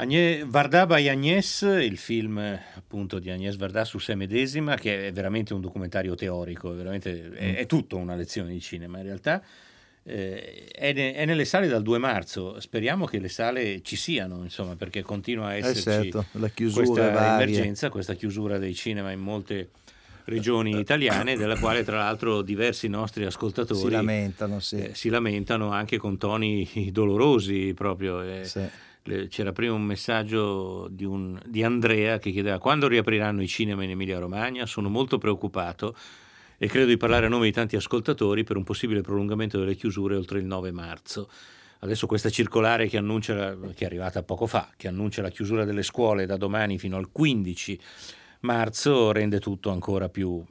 [SPEAKER 2] Agnès, Varda by Agnès, il film eh, appunto di Agnès Varda su sé medesima, che è veramente un documentario teorico, è, veramente, è, è tutto una lezione di cinema in realtà. Eh, è, ne- è nelle sale dal 2 marzo, speriamo che le sale ci siano, insomma, perché continua a esserci
[SPEAKER 1] certo, la chiusura
[SPEAKER 2] questa
[SPEAKER 1] varie.
[SPEAKER 2] emergenza, questa chiusura dei cinema in molte regioni italiane, della quale tra l'altro diversi nostri ascoltatori
[SPEAKER 1] Si lamentano, sì.
[SPEAKER 2] eh, si lamentano anche con toni dolorosi proprio. eh.
[SPEAKER 1] Sì.
[SPEAKER 2] C'era prima un messaggio di, un- di Andrea che chiedeva quando riapriranno i cinema in Emilia Romagna. Sono molto preoccupato e credo di parlare a nome di tanti ascoltatori per un possibile prolungamento delle chiusure oltre il 9 marzo. Adesso questa circolare che, annuncia che è arrivata poco fa, che annuncia la chiusura delle scuole da domani fino al 15 marzo, rende tutto ancora più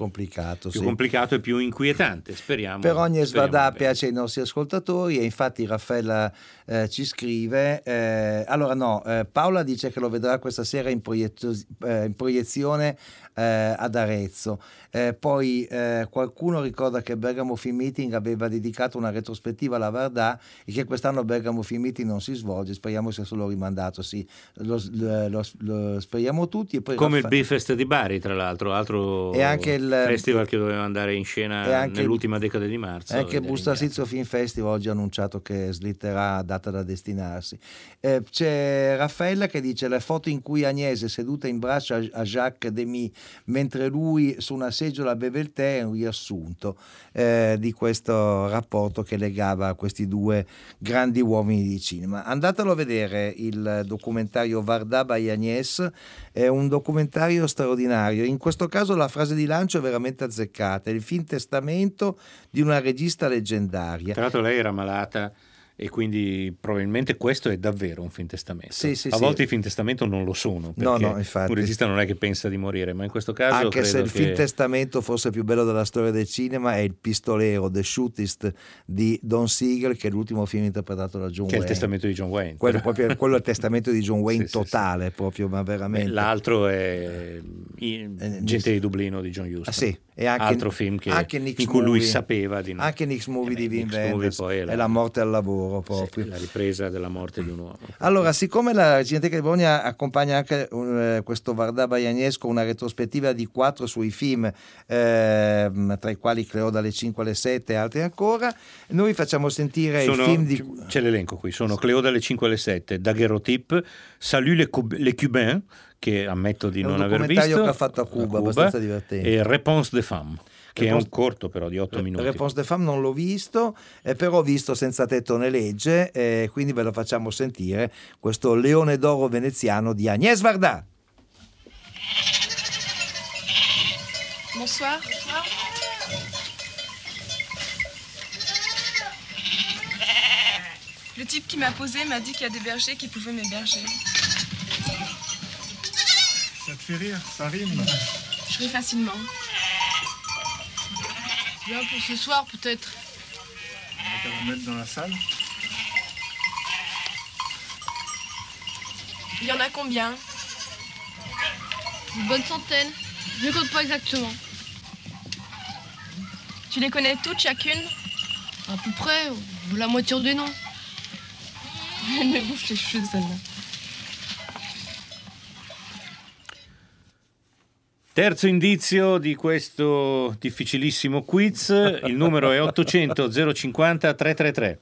[SPEAKER 1] complicato,
[SPEAKER 2] più
[SPEAKER 1] sì.
[SPEAKER 2] complicato e più inquietante. Speriamo.
[SPEAKER 1] Per ogni
[SPEAKER 2] bene.
[SPEAKER 1] piace ai nostri ascoltatori e infatti Raffaella eh, ci scrive, eh, allora no, eh, Paola dice che lo vedrà questa sera in, proietto- eh, in proiezione eh, ad Arezzo, Eh, poi qualcuno ricorda che Bergamo Film Meeting aveva dedicato una retrospettiva alla Vardà e che quest'anno Bergamo Film Meeting non si svolge, speriamo sia solo rimandato, sì, lo, lo- lo- speriamo tutti. E poi
[SPEAKER 2] Come il
[SPEAKER 1] Raffa-
[SPEAKER 2] Bifest di Bari, tra l'altro, altro
[SPEAKER 1] E anche il-
[SPEAKER 2] festival che doveva andare in scena nell'ultima decade di marzo.
[SPEAKER 1] Anche Busta Sizzo Film Festival oggi ha annunciato che slitterà data da destinarsi. Eh, c'è Raffaella che dice le foto in cui Agnese seduta in braccio a, a Jacques Demy mentre lui su una seggiola beve il tè è un riassunto eh, di questo rapporto che legava questi due grandi uomini di cinema. Andatelo a vedere il documentario Varda by Agnès, è un documentario straordinario. In questo caso la frase di lancio è veramente azzeccata, è il film testamento di una regista leggendaria.
[SPEAKER 2] Tra l'altro lei era malata E quindi probabilmente questo è davvero un film testamento.
[SPEAKER 1] Sì, sì,
[SPEAKER 2] a
[SPEAKER 1] sì.
[SPEAKER 2] volte i film testamento non lo sono,
[SPEAKER 1] No, no, infatti.
[SPEAKER 2] un regista non è che pensa di morire, ma in questo caso
[SPEAKER 1] Anche se il
[SPEAKER 2] che...
[SPEAKER 1] film testamento forse più bello della storia del cinema è Il pistolero, The Shootist di Don Siegel, che è l'ultimo film interpretato da John
[SPEAKER 2] che è il
[SPEAKER 1] Wayne.
[SPEAKER 2] testamento di John Wayne.
[SPEAKER 1] Quello, proprio, quello è il testamento di John Wayne totale, proprio, ma veramente.
[SPEAKER 2] L'altro è i- Gente di Dublino di John Huston.
[SPEAKER 1] Ah, sì, e anche,
[SPEAKER 2] Altro film che,
[SPEAKER 1] anche Nick's
[SPEAKER 2] in cui lui sapeva di no.
[SPEAKER 1] Anche Nick's Movie
[SPEAKER 2] Eh
[SPEAKER 1] di Wim Wenders
[SPEAKER 2] è la-
[SPEAKER 1] la morte al lavoro proprio.
[SPEAKER 2] la ripresa della morte di un uomo.
[SPEAKER 1] Allora, siccome la Cineteca di Bologna accompagna anche eh, questo Vardà Baianesco, una retrospettiva di quattro sui film, ehm, tra i quali Cleo dalle 5 alle 7 e altri ancora, noi facciamo sentire
[SPEAKER 2] Sono-
[SPEAKER 1] il film di...
[SPEAKER 2] C'è l'elenco qui, sono Cleo dalle 5 alle 7, Daguerreotype, Salut les, Cub- les Cubains, che ammetto di
[SPEAKER 1] È un
[SPEAKER 2] non aver
[SPEAKER 1] documentario
[SPEAKER 2] visto,
[SPEAKER 1] che ha fatto a Cuba, abbastanza divertente.
[SPEAKER 2] e Réponse des femmes, che è
[SPEAKER 1] Réponse-
[SPEAKER 2] un corto però di 8 minuti.
[SPEAKER 1] Réponse de Femme non l'ho visto, eh, però ho visto Senza tetto né legge, eh, quindi ve lo facciamo sentire, questo Leone d'oro veneziano di Agnès Varda.
[SPEAKER 11] Bonsoir. Le type qui m'a posé m'a dit qu'il y a des bergers qui pouvaient m'héberger.
[SPEAKER 12] Fait rire, ça rime.
[SPEAKER 11] Je ris facilement.
[SPEAKER 13] Bien pour ce soir, peut-être.
[SPEAKER 12] On va vous mettre dans la salle.
[SPEAKER 11] Il y en a combien?
[SPEAKER 13] Une bonne centaine. Je ne compte pas exactement.
[SPEAKER 11] Tu les connais toutes chacune?
[SPEAKER 13] À peu près, ou la moitié des noms.
[SPEAKER 11] Elle me bouffe les cheveux, celle-là.
[SPEAKER 2] Terzo indizio di questo difficilissimo quiz, il numero è 800 050 333.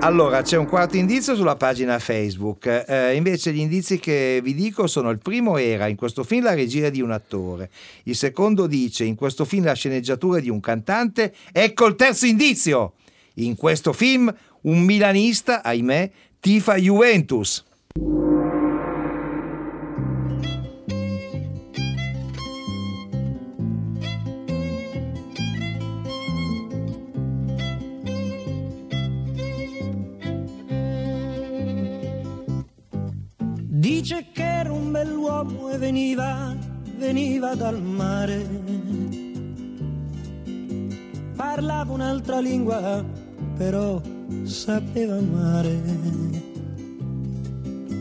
[SPEAKER 1] Allora, c'è un quarto indizio sulla pagina Facebook. Eh, invece gli indizi che vi dico sono il primo era in questo film la regia di un attore, il secondo dice in questo film la sceneggiatura di un cantante. Ecco il terzo indizio. In questo film un milanista, ahimè, tifa Juventus.
[SPEAKER 14] Dice che era un bell'uomo e veniva, veniva dal mare. Parlava un'altra lingua, però sapeva amare.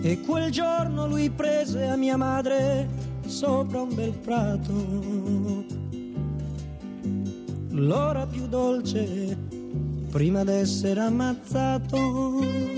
[SPEAKER 14] E quel giorno lui prese a mia madre sopra un bel prato. L'ora più dolce prima d'essere ammazzato.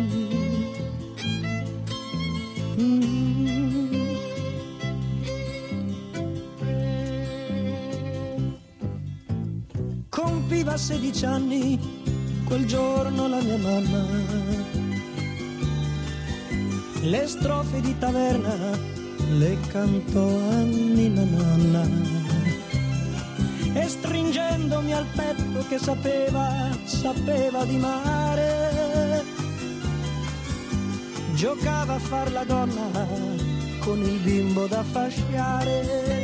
[SPEAKER 14] Compiva 16 anni quel giorno la mia mamma. Le strofe di taverna le cantò a Nina Nanna. E stringendomi al petto che sapeva, sapeva di mare, giocava a far la donna con il bimbo da fasciare.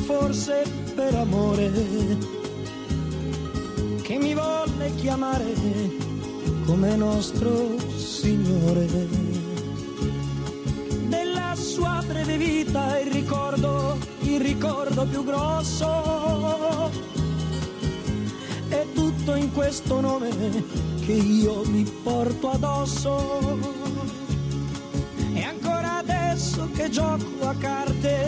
[SPEAKER 14] Forse per amore che mi volle chiamare come nostro Signore. Della sua breve vita il ricordo, il ricordo più grosso è tutto in questo nome che io mi porto addosso. adesso che gioco a carte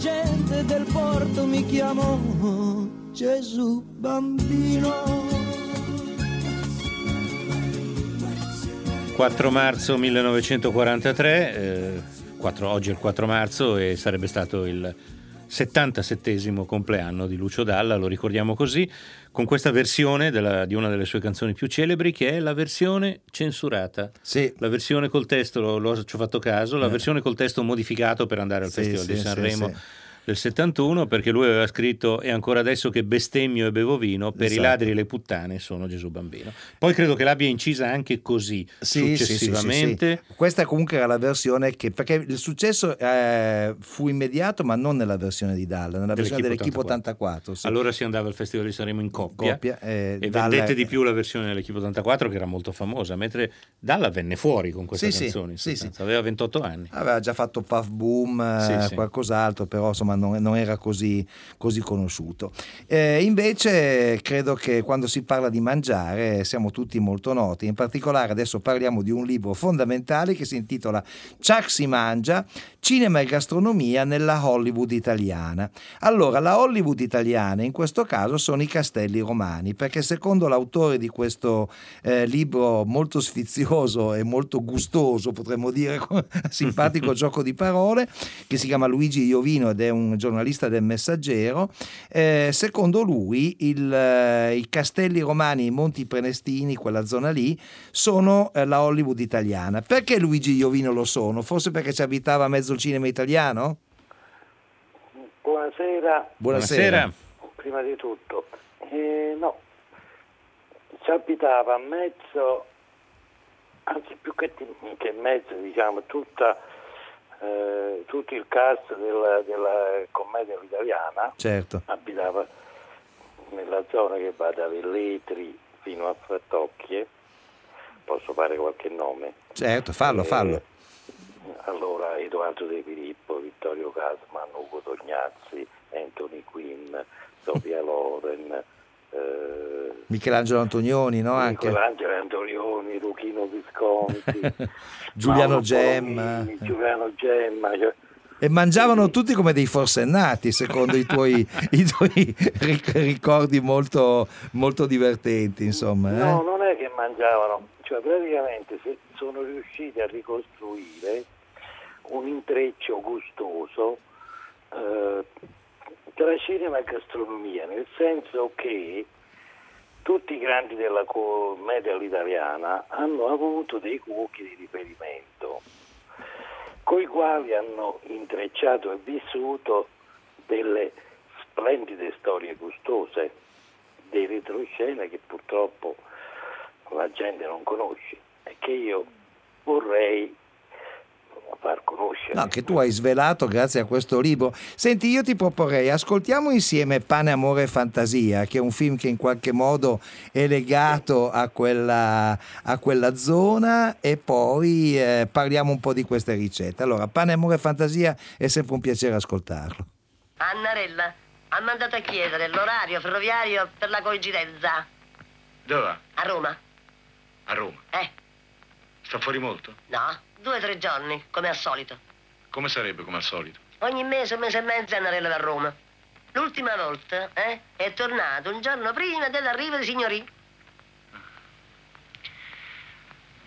[SPEAKER 14] Gente del porto mi chiamo Gesù bambino.
[SPEAKER 2] 4 marzo 1943, eh, quattro- oggi è il 4 marzo e sarebbe stato il 77 compleanno di Lucio Dalla, lo ricordiamo così, con questa versione della- di una delle sue canzoni più celebri che è la versione censurata.
[SPEAKER 1] Sì.
[SPEAKER 2] La versione col testo, lo, lo- ci ho fatto caso, la
[SPEAKER 1] Eh.
[SPEAKER 2] versione col testo modificato per andare al
[SPEAKER 1] Sì,
[SPEAKER 2] Festival
[SPEAKER 1] sì,
[SPEAKER 2] di Sanremo.
[SPEAKER 1] sì.
[SPEAKER 2] Del 71 perché lui aveva scritto e ancora adesso che bestemmio e bevo vino per i
[SPEAKER 1] Esatto.
[SPEAKER 2] ladri e le puttane sono Gesù bambino poi credo che l'abbia incisa anche così
[SPEAKER 1] Sì, sì, sì, sì,
[SPEAKER 2] successivamente.
[SPEAKER 1] Questa comunque era la versione che perché il successo eh, fu immediato, ma non nella versione di Dalla, nella versione dell'Equipo 84. sì.
[SPEAKER 2] Allora si andava al Festival di Sanremo in coppia,
[SPEAKER 1] Coppia, eh,
[SPEAKER 2] e
[SPEAKER 1] Dalla-
[SPEAKER 2] vendette di più la versione dell'Equipo 84 che era molto famosa, mentre Dalla venne fuori con questa canzone, aveva 28 anni.
[SPEAKER 1] Aveva già fatto Puff Boom, eh, qualcos'altro, però insomma non, non era così, così conosciuto. Eh, invece credo che quando si parla di mangiare siamo tutti molto noti, in particolare adesso parliamo di un libro fondamentale che si intitola Chuck si mangia, cinema e gastronomia nella Hollywood italiana. Allora, la Hollywood italiana in questo caso sono i castelli romani, perché secondo l'autore di questo eh, libro molto sfizioso e molto gustoso, potremmo dire, simpatico gioco di parole, che si chiama Luigi Iovino ed è un giornalista del Messaggero, eh, secondo lui il, eh, i castelli romani, i Monti Prenestini, quella zona lì, sono eh, la Hollywood italiana. Perché Luigi Iovino lo sono? Forse perché ci abitava mezzo il cinema italiano?
[SPEAKER 15] Buonasera.
[SPEAKER 1] Buonasera.
[SPEAKER 15] Prima di tutto, eh, no, ci abitava mezzo, anzi più che, che mezzo, diciamo, tutta, eh, tutto il cast della, della commedia italiana
[SPEAKER 1] Certo.
[SPEAKER 15] abitava nella zona che va da Velletri fino a Frattocchie, posso fare qualche nome.
[SPEAKER 1] Certo, fallo, fallo.
[SPEAKER 15] Allora Edoardo De Filippo, Vittorio Casman, Ugo Tognazzi, Anthony Quinn, Sofia Loren, eh,
[SPEAKER 1] Michelangelo Antonioni, no?
[SPEAKER 15] Michelangelo Antonioni, Luchino Visconti,
[SPEAKER 1] Giuliano Gemma.
[SPEAKER 15] Giuliano Gemma. cioè-
[SPEAKER 1] E mangiavano tutti come dei forsennati, secondo i tuoi, i tuoi ric- ricordi molto, molto divertenti, insomma. eh?
[SPEAKER 15] No, non è che mangiavano, cioè praticamente se- sono riusciti a ricostruire un intreccio gustoso eh, tra cinema e gastronomia, nel senso che tutti i grandi della commedia all'italiana hanno avuto dei cuochi di riferimento, coi quali hanno intrecciato e vissuto delle splendide storie gustose, dei retroscena che purtroppo la gente non conosce e che io vorrei far conoscere.
[SPEAKER 1] No, che tu hai svelato grazie a questo libro. Senti, io ti proporrei, ascoltiamo insieme Pane, Amore e Fantasia, che è un film che in qualche modo è legato a quella, a quella zona e poi eh, parliamo un po' di queste ricette. Allora, Pane, Amore e Fantasia è sempre un piacere ascoltarlo.
[SPEAKER 16] Annarella ha mandato a chiedere l'orario ferroviario per la coincidenza.
[SPEAKER 17] Dove va?
[SPEAKER 16] A Roma.
[SPEAKER 17] A Roma.
[SPEAKER 16] Eh,
[SPEAKER 17] Sta fuori molto?
[SPEAKER 16] no, due o tre giorni, come al solito.
[SPEAKER 17] Come sarebbe come al solito?
[SPEAKER 16] Ogni mese, un mese e mezzo Annarella va a Roma. L'ultima volta, eh, è tornato un giorno prima dell'arrivo di signorì.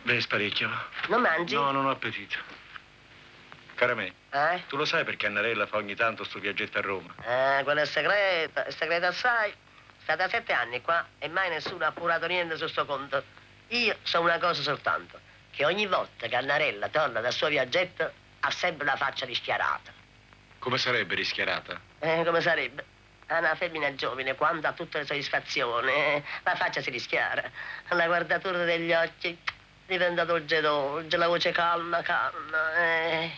[SPEAKER 17] Beh, sparecchio.
[SPEAKER 16] Non mangi?
[SPEAKER 17] No, non ho appetito. Cara me,
[SPEAKER 16] Eh?
[SPEAKER 17] tu lo sai perché Annarella fa ogni tanto sto viaggetto a Roma?
[SPEAKER 16] Eh, quello è segreto, è segreto assai. Sta da sette anni qua e mai nessuno ha appurato niente su sto conto. Io so una cosa soltanto, che ogni volta che Annarella torna dal suo viaggetto ha sempre la faccia rischiarata.
[SPEAKER 17] Come sarebbe rischiarata?
[SPEAKER 16] Eh, come sarebbe? A una femmina giovane, quando ha tutte le soddisfazioni, eh, la faccia si rischiara. La guardatura degli occhi diventa dolce dolce, la voce calma, calma. Eh.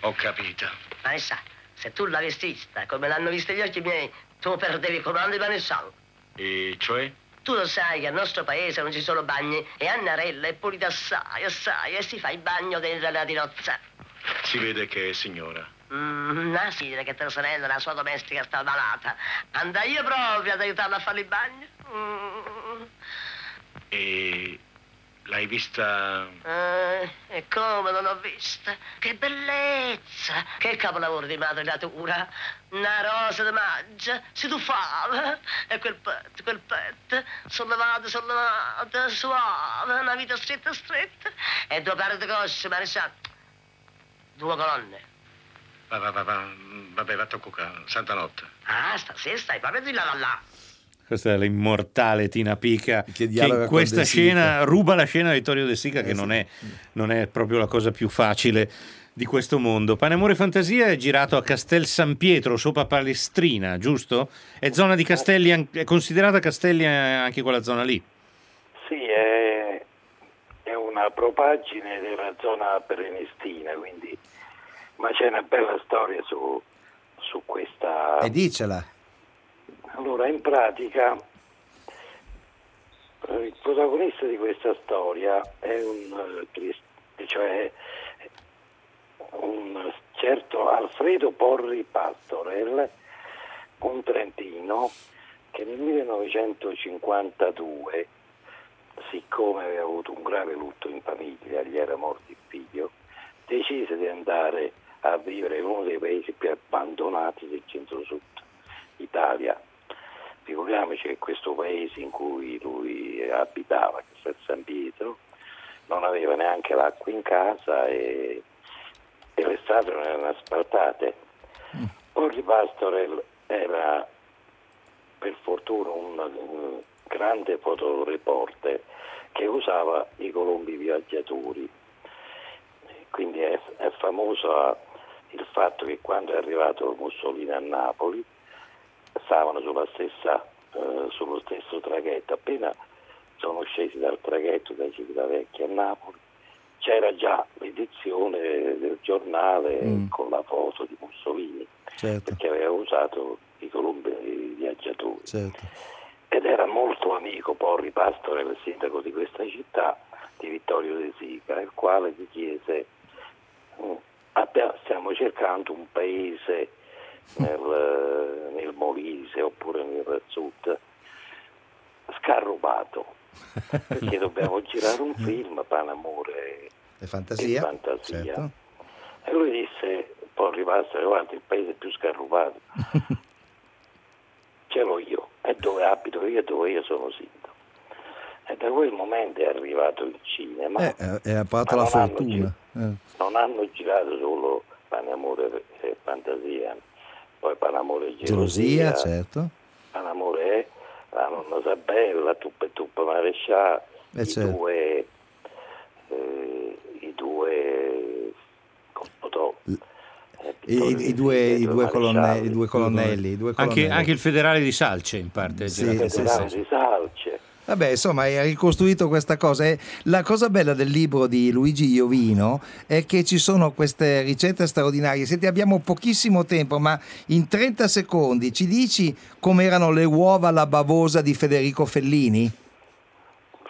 [SPEAKER 17] Ho capito.
[SPEAKER 16] Ma sa, se tu l'avessi vista come l'hanno vista gli occhi miei, tu perdevi pane e sangue.
[SPEAKER 17] E cioè?
[SPEAKER 16] Tu lo sai che al nostro paese non ci sono bagni e Annarella è pulita assai, assai e si fa il bagno dentro la tinozza.
[SPEAKER 17] Si vede che è signora.
[SPEAKER 16] Mm, ah sì, che tua sorella, la sua domestica sta malata. Andai io proprio ad aiutarla a fare il bagno. Mm.
[SPEAKER 17] E l'hai vista...
[SPEAKER 16] Eh, e come non ho vista? Che bellezza! Che capolavoro di madre natura! Una rosa di maggio si tuffava e quel petto, quel petto, sollevato, sollevato, suave, una vita stretta, stretta e due pari di cosce, ma ne sa, due colonne.
[SPEAKER 17] Va, va, va, va, vabbè, va a cucca, santa notte.
[SPEAKER 16] Ah, stasera stai proprio di là là là.
[SPEAKER 2] Questa è l'immortale Tina Pica che,
[SPEAKER 1] dialoga
[SPEAKER 2] in questa scena ruba la scena a Vittorio De Sica, che
[SPEAKER 1] Eh,
[SPEAKER 2] non, è, non è proprio la cosa più facile di questo mondo. Pane Amore e Fantasia è girato a Castel San Pietro, sopra Palestrina, giusto? È zona di Castelli, è considerata Castelli eh, anche quella zona lì.
[SPEAKER 15] Sì, è, è una propagine della zona prenestina, quindi, ma c'è una bella storia su, su questa...
[SPEAKER 1] E dicela.
[SPEAKER 15] Allora, in pratica, il protagonista di questa storia è un, eh, crist- cioè un certo Alfredo Porri Pastorel, un trentino che nel 1952, siccome aveva avuto un grave lutto in famiglia, gli era morto il figlio, decise di andare a vivere in uno dei paesi più abbandonati del centro-sud Italia. Figuriamoci che questo paese in cui lui abitava, che è San Pietro, non aveva neanche l'acqua in casa e, e le strade non erano asfaltate. Orri Pastorel era per fortuna un, grande fotoreporter che usava i colombi viaggiatori. Quindi è, è famoso il fatto che quando è arrivato Mussolini a Napoli stavano stessa, eh, sullo stesso traghetto. Appena sono scesi dal traghetto da Civitavecchia a Napoli, c'era già l'edizione del giornale
[SPEAKER 1] Mm.
[SPEAKER 15] con la foto di Mussolini,
[SPEAKER 1] Certo,
[SPEAKER 15] perché aveva usato i colombi viaggiatori.
[SPEAKER 1] certo.
[SPEAKER 15] Ed era molto amico Porri Pastore, il sindaco di questa città, di Vittorio De Sica, il quale gli chiese, "Mm, abbia- stiamo cercando un paese nel, nel Molise oppure nel sud scarrubato, perché dobbiamo girare un film, Panamore
[SPEAKER 1] E fantasia.
[SPEAKER 15] e fantasia.
[SPEAKER 1] certo.
[SPEAKER 15] E lui disse, poi rimasto, guarda, il paese più scarrubato ce l'ho io, è dove abito io e dove io sono sindaco. E da quel momento è arrivato il cinema.
[SPEAKER 1] Eh, eh, è apparato
[SPEAKER 15] Ma
[SPEAKER 1] la
[SPEAKER 15] non hanno
[SPEAKER 1] fortuna. Eh.
[SPEAKER 15] Non hanno girato solo Panamore e Fantasia, poi Panamore e
[SPEAKER 1] Gelosia,
[SPEAKER 15] Gelosia,
[SPEAKER 1] certo.
[SPEAKER 15] Panamore la nonna Sabella, Tuppa e Tuppa Marescià,
[SPEAKER 1] Eh,
[SPEAKER 15] i
[SPEAKER 1] certo.
[SPEAKER 15] due, eh, i due Cosmotò, eh,
[SPEAKER 1] I, i- due, i, due colonne- i due colonnelli. i due
[SPEAKER 2] Anche,
[SPEAKER 1] colonnelli.
[SPEAKER 2] anche il federale di Salce in parte.
[SPEAKER 1] Sì, sì,
[SPEAKER 2] in
[SPEAKER 1] sì.
[SPEAKER 15] di Salce.
[SPEAKER 1] Vabbè, insomma, hai ricostruito questa cosa. E la cosa bella del libro di Luigi Iovino è che ci sono queste ricette straordinarie. Senti, abbiamo pochissimo tempo, ma in 30 secondi ci dici com'erano le uova alla bavosa di Federico Fellini?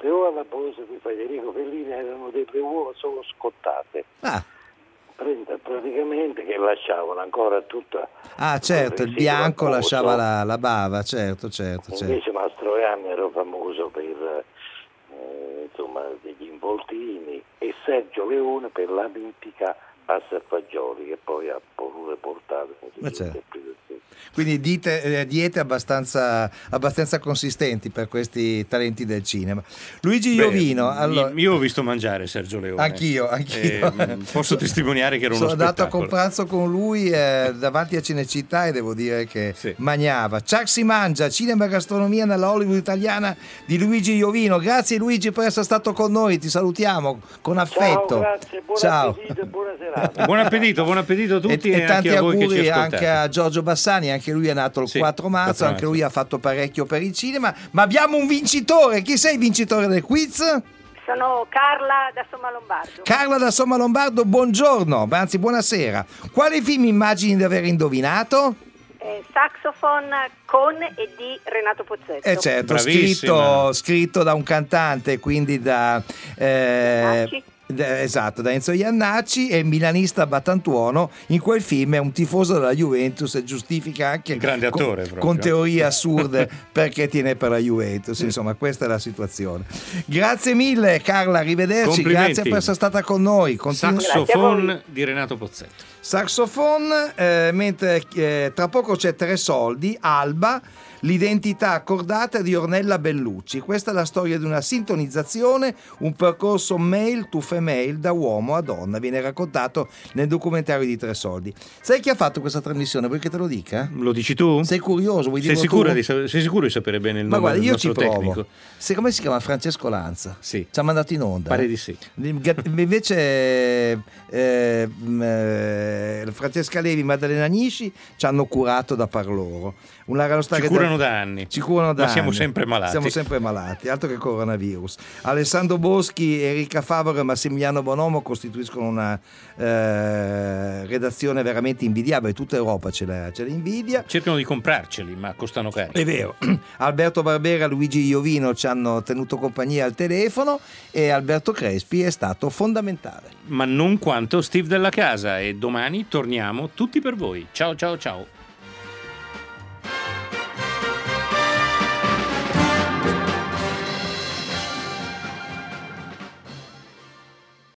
[SPEAKER 15] Le uova alla bosa di Federico Fellini erano delle uova solo scottate.
[SPEAKER 1] Ah.
[SPEAKER 15] Praticamente che lasciavano ancora tutta
[SPEAKER 1] Ah, certo, il bianco lasciava la, la bava, certo, certo, certo.
[SPEAKER 15] Invece Mastroianni era famoso per eh, insomma, degli involtini e Sergio Leone per la mitica pasta e fagioli che poi ha pure portato
[SPEAKER 1] certo. Quindi dite- eh, diete abbastanza, abbastanza consistenti per questi talenti del cinema. Luigi
[SPEAKER 2] Beh,
[SPEAKER 1] Iovino, allora,
[SPEAKER 2] Io ho visto mangiare Sergio Leone.
[SPEAKER 1] Anch'io, anch'io.
[SPEAKER 2] E, mm, posso testimoniare che era uno
[SPEAKER 1] sono andato a compranzo con lui eh, davanti a Cinecittà e devo dire che mangiava. Ciao si mangia, cinema e gastronomia nella Hollywood italiana di Luigi Iovino. Grazie Luigi per essere stato con noi, ti salutiamo con affetto.
[SPEAKER 15] Ciao, grazie, buon
[SPEAKER 1] Ciao.
[SPEAKER 15] e buona serata.
[SPEAKER 2] Buon appetito, buon appetito a tutti e,
[SPEAKER 1] e, tanti
[SPEAKER 2] anche a voi che ci
[SPEAKER 1] auguri
[SPEAKER 2] ascoltate.
[SPEAKER 1] anche a Giorgio Bassani, anche lui è nato il
[SPEAKER 2] Sì,
[SPEAKER 1] 4 marzo,
[SPEAKER 2] 4
[SPEAKER 1] anche lui ha fatto parecchio per il cinema. Ma abbiamo un vincitore, chi sei il vincitore del quiz?
[SPEAKER 18] Sono Carla da Somma Lombardo.
[SPEAKER 1] Carla da Somma Lombardo, buongiorno, anzi buonasera. Quale film immagini di aver indovinato?
[SPEAKER 18] Eh, saxophone con e di Renato Pozzetto.
[SPEAKER 1] Eh certo, scritto, scritto da un cantante, quindi da... eh, esatto, da Enzo Iannacci e milanista Battantuono. In quel film è un tifoso della Juventus e giustifica anche
[SPEAKER 2] Un grande
[SPEAKER 1] con-
[SPEAKER 2] attore, proprio.
[SPEAKER 1] con teorie assurde perché tiene per la Juventus. Insomma, questa è la situazione. Grazie mille Carla, arrivederci. Grazie per essere stata con noi. Continu-
[SPEAKER 2] Saxophone di Renato Pozzetto.
[SPEAKER 1] Saxophone, eh, mentre eh, tra poco c'è Tre Soldi, Alba, l'identità accordata di Ornella Bellucci. Questa è la storia di una sintonizzazione, un percorso male to female da uomo a donna. Viene raccontato nel documentario di Tre Soldi. Sai chi ha fatto questa trasmissione? Vuoi che te lo dica?
[SPEAKER 2] Lo dici tu?
[SPEAKER 1] Sei curioso? Vuoi
[SPEAKER 2] Sei sicuro, di, sei sicuro di sapere bene il
[SPEAKER 1] Ma
[SPEAKER 2] nome
[SPEAKER 1] guarda,
[SPEAKER 2] del
[SPEAKER 1] io
[SPEAKER 2] nostro
[SPEAKER 1] ci provo.
[SPEAKER 2] tecnico?
[SPEAKER 1] Se, come si chiama Francesco Lanza?
[SPEAKER 2] Sì.
[SPEAKER 1] Ci ha mandato in onda.
[SPEAKER 2] Pare
[SPEAKER 1] eh?
[SPEAKER 2] di sì.
[SPEAKER 1] Invece eh, mh, eh, Francesca Levi e Maddalena Nisci ci hanno curato da par loro. Una storia
[SPEAKER 2] Ci curano da anni.
[SPEAKER 1] Ci curano da
[SPEAKER 2] Ma siamo
[SPEAKER 1] anni.
[SPEAKER 2] sempre malati.
[SPEAKER 1] Siamo sempre malati, altro che coronavirus. Alessandro Boschi, Enrica Favaro e Massimiliano Bonomo costituiscono una eh, redazione veramente invidiabile. Tutta Europa ce la, ce la invidia.
[SPEAKER 2] Cercano di comprarceli, ma costano cari.
[SPEAKER 1] È vero, Alberto Barbera Luigi Iovino ci hanno tenuto compagnia al telefono e Alberto Crespi è stato fondamentale.
[SPEAKER 2] Ma non quanto Steve della casa e domani torniamo tutti per voi. Ciao ciao ciao.